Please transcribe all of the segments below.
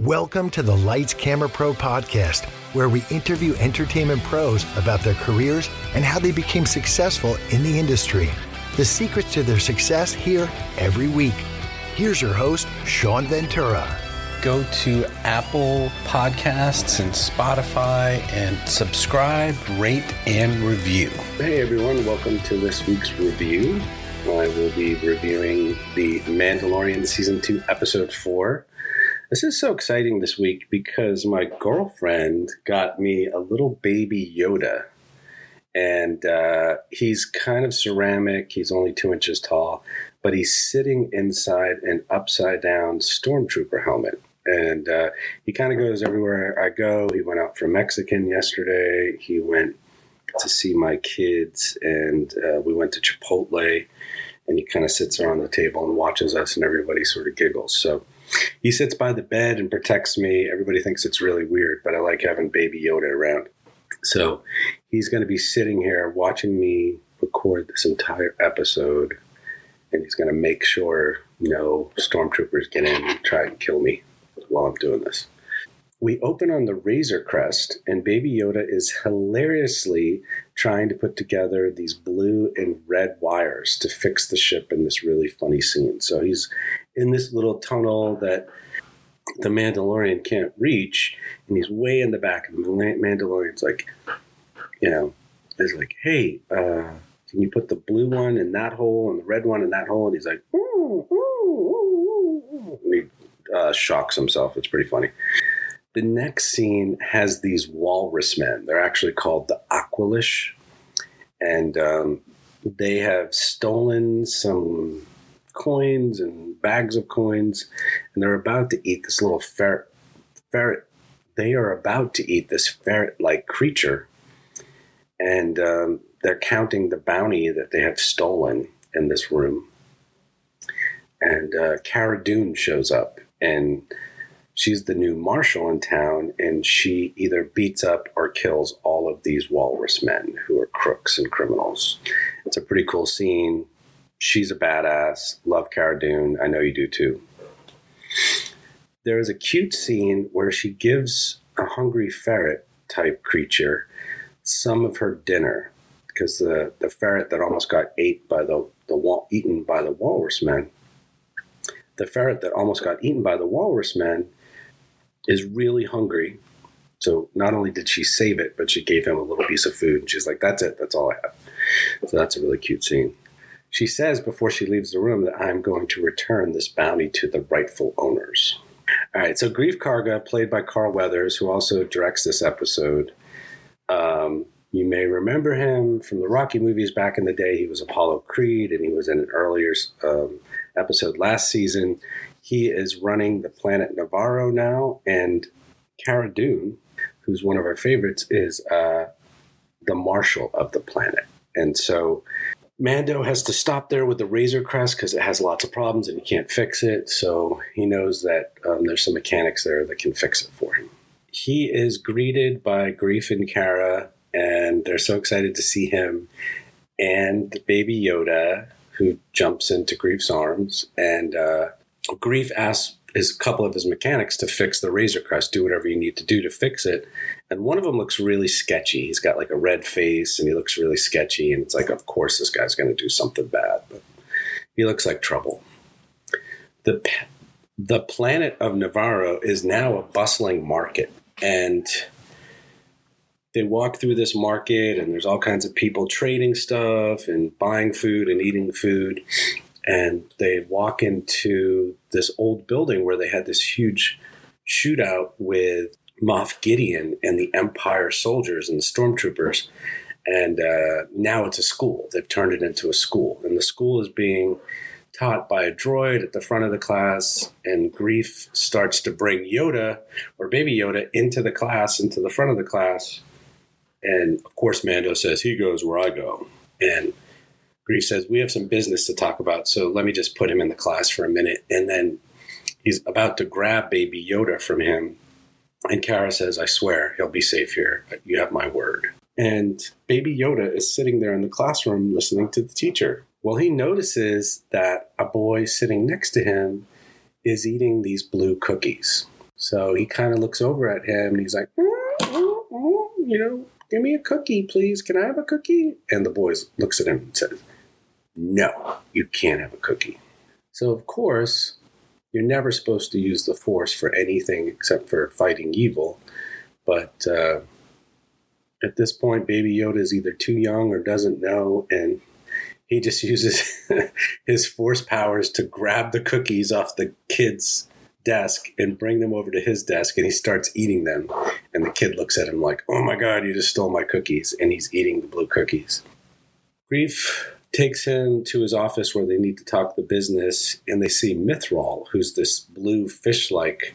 Welcome to the Lights Camera Pro podcast, where we interview entertainment pros about their careers and how they became successful in the industry. The secrets to their success here every week. Here's your host, Sean Ventura. Go to Apple Podcasts and Spotify and subscribe, rate, and review. Hey everyone, welcome to this week's review. I will be reviewing The Mandalorian Season 2, Episode 4. This is so exciting this week because my girlfriend got me a little baby Yoda. And uh, he's kind of ceramic, he's only two inches tall, but he's sitting inside an upside down stormtrooper helmet. And uh, he kind of goes everywhere I go. He went out for Mexican yesterday. He went to see my kids, and uh, we went to Chipotle. And he kind of sits around the table and watches us, and everybody sort of giggles. So he sits by the bed and protects me. Everybody thinks it's really weird, but I like having baby Yoda around. So he's going to be sitting here watching me record this entire episode, and he's going to make sure no stormtroopers get in and try and kill me while I'm doing this. We open on the Razor Crest, and Baby Yoda is hilariously trying to put together these blue and red wires to fix the ship in this really funny scene. So he's in this little tunnel that the Mandalorian can't reach, and he's way in the back. And the Mandalorian's like, you know, is like, hey, uh, can you put the blue one in that hole and the red one in that hole? And he's like, ooh, ooh, ooh, and he uh, shocks himself. It's pretty funny. The next scene has these walrus men. They're actually called the Aqualish. and um, they have stolen some coins and bags of coins, and they're about to eat this little ferret. Ferret. They are about to eat this ferret-like creature, and um, they're counting the bounty that they have stolen in this room. And uh, Cara Dune shows up, and she's the new marshal in town, and she either beats up or kills all of these walrus men who are crooks and criminals. It's a pretty cool scene. She's a badass. Love Cara Dune. I know you do too. There is a cute scene where she gives a hungry ferret type creature some of her dinner because the, the ferret that almost got ate by the, the wall, eaten by the walrus men, the ferret that almost got eaten by the walrus men is really hungry. So not only did she save it, but she gave him a little piece of food. And she's like, "That's it. That's all I have." So that's a really cute scene. She says before she leaves the room that I'm going to return this bounty to the rightful owners. All right, so Greef Karga, played by Carl Weathers, who also directs this episode. Um, you may remember him from the Rocky movies back in the day. He was Apollo Creed, and he was in an earlier um, episode last season. He is running the planet Nevarro now, and Cara Dune, who's one of our favorites, is uh, the marshal of the planet. And so Mando has to stop there with the Razor Crest because it has lots of problems and he can't fix it. So he knows that um, there's some mechanics there that can fix it for him. He is greeted by Greef and Cara, and they're so excited to see him. And baby Yoda, who jumps into Greef's arms, and uh, Greef asks his couple of his mechanics to fix the Razor Crest, do whatever you need to do to fix it. And one of them looks really sketchy. He's got like a red face and he looks really sketchy. And it's like, of course, this guy's going to do something bad, but he looks like trouble. The, the planet of Nevarro is now a bustling market. And they walk through this market and there's all kinds of people trading stuff and buying food and eating food and they walk into this old building where they had this huge shootout with Moff Gideon and the Empire soldiers and the stormtroopers. And uh, now it's a school. They've turned it into a school. And the school is being taught by a droid at the front of the class. And Greef starts to bring Yoda, or baby Yoda, into the class, into the front of the class. And of course, Mando says, He goes where I go. And Greef says, We have some business to talk about, so let me just put him in the class for a minute. And then he's about to grab baby Yoda from him. And Cara says, I swear he'll be safe here. You have my word. And baby Yoda is sitting there in the classroom listening to the teacher. Well, he notices that a boy sitting next to him is eating these blue cookies. So he kind of looks over at him and he's like, "Mm, mm, mm, you know, give me a cookie, please. Can I have a cookie? And the boy looks at him and says, no, you can't have a cookie. So, of course, you're never supposed to use the force for anything except for fighting evil. But uh, at this point, Baby Yoda is either too young or doesn't know, and he just uses his force powers to grab the cookies off the kid's desk and bring them over to his desk, and he starts eating them. And the kid looks at him like, "Oh my God, you just stole my cookies!" And he's eating the blue cookies. Greef takes him to his office where they need to talk the business, and they see Mythrol, who's this blue fish-like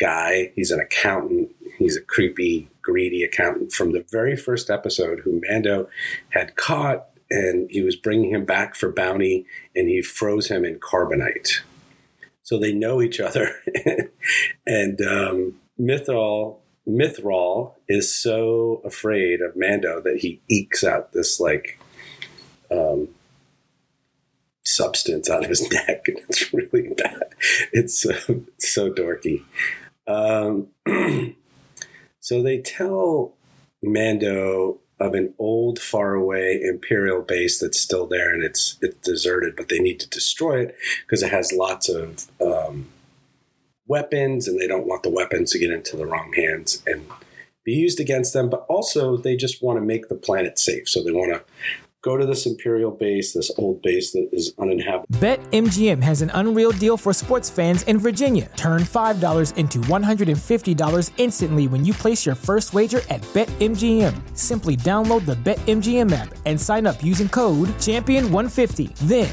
guy. He's an accountant. He's a creepy, greedy accountant from the very first episode who Mando had caught, and he was bringing him back for bounty, and he froze him in carbonite. So they know each other, and um, Mythrol is so afraid of Mando that he ekes out this like um, substance out of his neck, and it's really bad. It's so, so dorky. Um, so they tell Mando of an old, faraway Imperial base that's still there, and it's it's deserted, but they need to destroy it because it has lots of um, weapons, and they don't want the weapons to get into the wrong hands and be used against them. But also, they just want to make the planet safe, so they want to go to this Imperial base, this old base that is uninhabitable. BetMGM has an unreal deal for sports fans in Virginia. Turn $5 into $150 instantly when you place your first wager at BetMGM. Simply download the BetMGM app and sign up using code Champion150. Then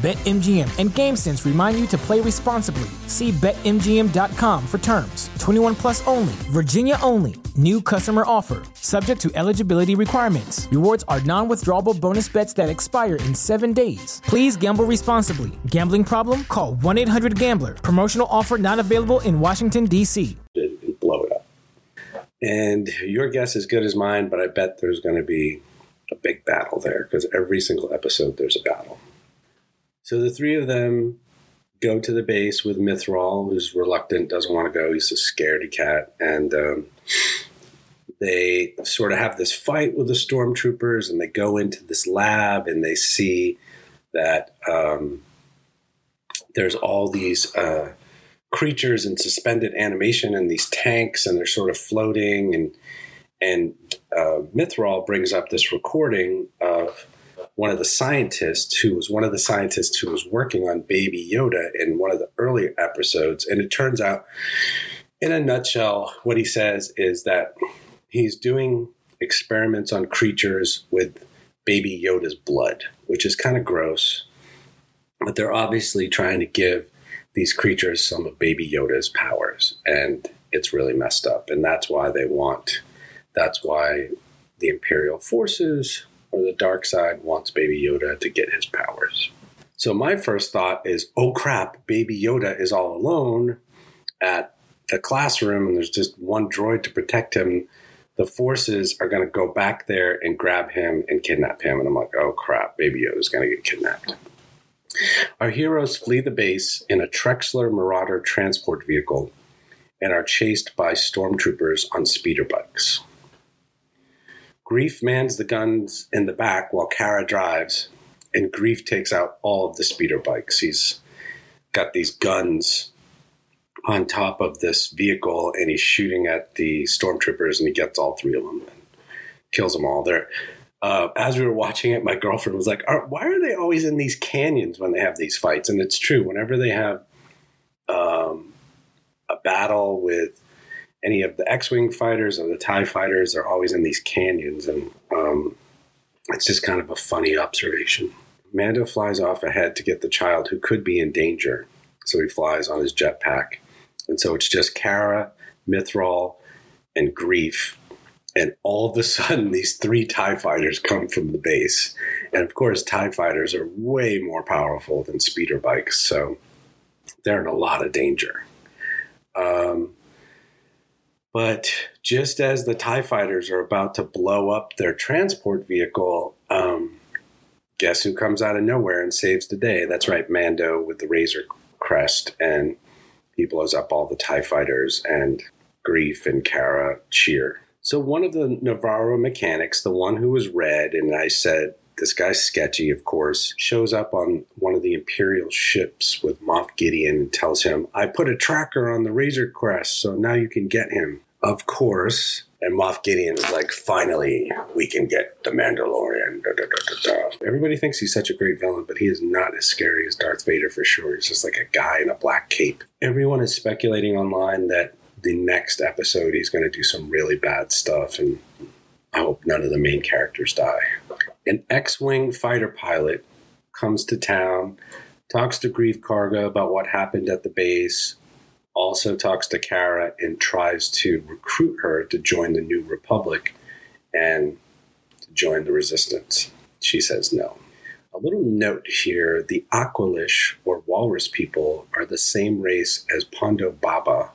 BetMGM and GameSense remind you to play responsibly. See BetMGM.com for terms. 21 plus only, Virginia only. New customer offer, subject to eligibility requirements. Rewards are non withdrawable bonus bets that expire in seven days. Please gamble responsibly. Gambling problem? Call 1 800 Gambler. Promotional offer not available in Washington, D.C. And blow it up. And your guess is good as mine, but I bet there's going to be a big battle there because every single episode there's a battle. So the three of them go to the base with Mythrol, who's reluctant, doesn't want to go. He's a scaredy cat. And um, they sort of have this fight with the stormtroopers, and they go into this lab and they see that um, there's all these uh, creatures in suspended animation and these tanks, and they're sort of floating. And, and uh, Mythrol brings up this recording of one of the scientists who was one of the scientists who was working on Baby Yoda in one of the earlier episodes. And it turns out, in a nutshell, what he says is that he's doing experiments on creatures with Baby Yoda's blood, which is kind of gross. But they're obviously trying to give these creatures some of Baby Yoda's powers. And it's really messed up. And that's why they want, that's why the Imperial forces or the dark side wants Baby Yoda to get his powers. So my first thought is, oh crap, Baby Yoda is all alone at the classroom and there's just one droid to protect him. The forces are going to go back there and grab him and kidnap him. And I'm like, oh crap, Baby Yoda is going to get kidnapped. Our heroes flee the base in a Trexler Marauder transport vehicle and are chased by stormtroopers on speeder bikes. Greef mans the guns in the back while Cara drives, and Greef takes out all of the speeder bikes. He's got these guns on top of this vehicle, and he's shooting at the stormtroopers, and he gets all three of them and kills them all. There. Uh, as we were watching it, my girlfriend was like, are, "Why are they always in these canyons when they have these fights?" And it's true. Whenever they have um, a battle with any of the X-wing fighters or the Tie fighters are always in these canyons, and um, it's just kind of a funny observation. Mando flies off ahead to get the child who could be in danger, so he flies on his jetpack, and so it's just Cara, Mythrol, and Greef. And all of a sudden, these three TIE fighters come from the base. And of course, TIE fighters are way more powerful than speeder bikes. So they're in a lot of danger. Um, but just as the TIE fighters are about to blow up their transport vehicle, um, guess who comes out of nowhere and saves the day? That's right, Mando with the Razor Crest. And he blows up all the TIE fighters, and Greef and Cara cheer. So one of the Nevarro mechanics, the one who was red, and I said, this guy's sketchy, of course, shows up on one of the Imperial ships with Moff Gideon and tells him, I put a tracker on the Razor Crest, so now you can get him. Of course. And Moff Gideon is like, finally, we can get the Mandalorian. Da, da, da, Everybody thinks he's such a great villain, but he is not as scary as Darth Vader for sure. He's just like a guy in a black cape. Everyone is speculating online that the next episode he's going to do some really bad stuff, and I hope none of the main characters die. An X Wing fighter pilot comes to town, talks to Greef Karga about what happened at the base, also talks to Cara and tries to recruit her to join the New Republic and to join the Resistance. She says no. A little note here the Aqualish or Walrus people are the same race as Ponda Baba,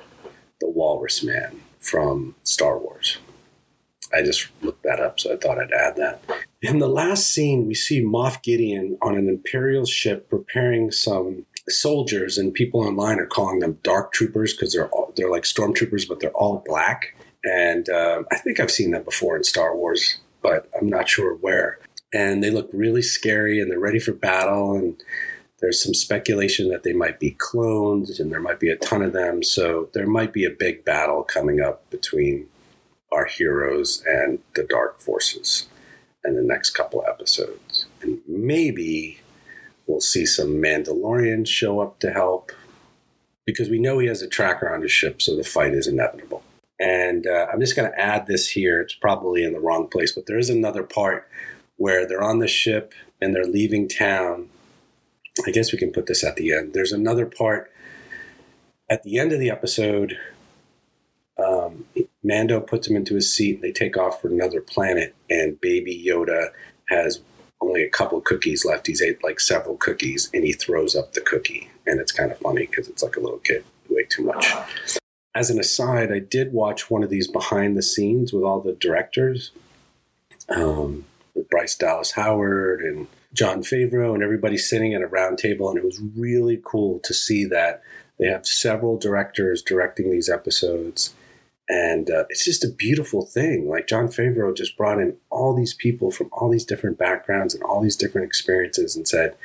the Walrus Man from Star Wars. I just looked that up, so I thought I'd add that. In the last scene, we see Moff Gideon on an Imperial ship preparing some soldiers, and people online are calling them dark troopers because they're all, they're like stormtroopers, but they're all black. And uh, I think I've seen them before in Star Wars, but I'm not sure where. And they look really scary, and they're ready for battle. And there's some speculation that they might be clones, and there might be a ton of them. So there might be a big battle coming up between our heroes and the dark forces in the next couple episodes. And maybe We'll see some Mandalorians show up to help because we know he has a tracker on his ship, so the fight is inevitable. And uh, I'm just going to add this here. It's probably in the wrong place, but there is another part where they're on the ship and they're leaving town. I guess we can put this at the end. There's another part at the end of the episode. Um, Mando puts him into his seat. And they take off for another planet, and Baby Yoda has only a couple cookies left. He's ate like several cookies and he throws up the cookie. And it's kind of funny because it's like a little kid who ate too much. As an aside, I did watch one of these behind the scenes with all the directors, um, with Bryce Dallas Howard and Jon Favreau and everybody sitting at a round table. And it was really cool to see that they have several directors directing these episodes and uh, it's just a beautiful thing. Like Jon Favreau just brought in all these people from all these different backgrounds and all these different experiences and said,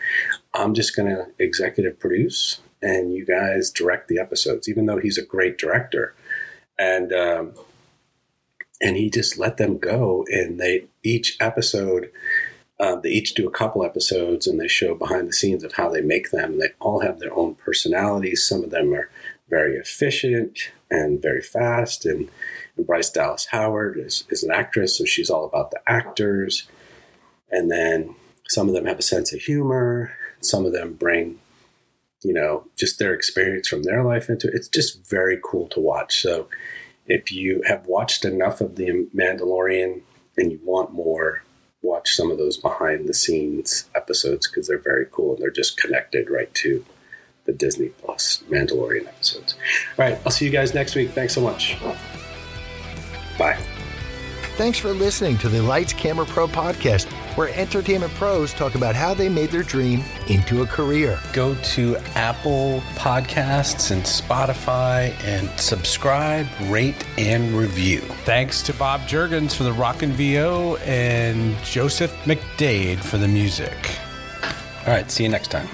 I'm just going to executive produce and you guys direct the episodes, even though he's a great director. And, um, and he just let them go and they each episode uh, they each do a couple episodes and they show behind the scenes of how they make them. They all have their own personalities. Some of them are very efficient and very fast. And, and Bryce Dallas Howard is, is an actress, so she's all about the actors. And then some of them have a sense of humor. Some of them bring, you know, just their experience from their life into it. It's just very cool to watch. So if you have watched enough of The Mandalorian and you want more, watch some of those behind the scenes episodes because they're very cool and they're just connected right to the Disney Plus Mandalorian episodes. All right, I'll see you guys next week. Thanks so much. Bye. Thanks for listening to the Lights Camera Pro podcast, where entertainment pros talk about how they made their dream into a career. Go to Apple Podcasts and Spotify and subscribe, rate, and review. Thanks to Bob Jurgens for the Rockin' VO and Joseph McDade for the music. All right, see you next time.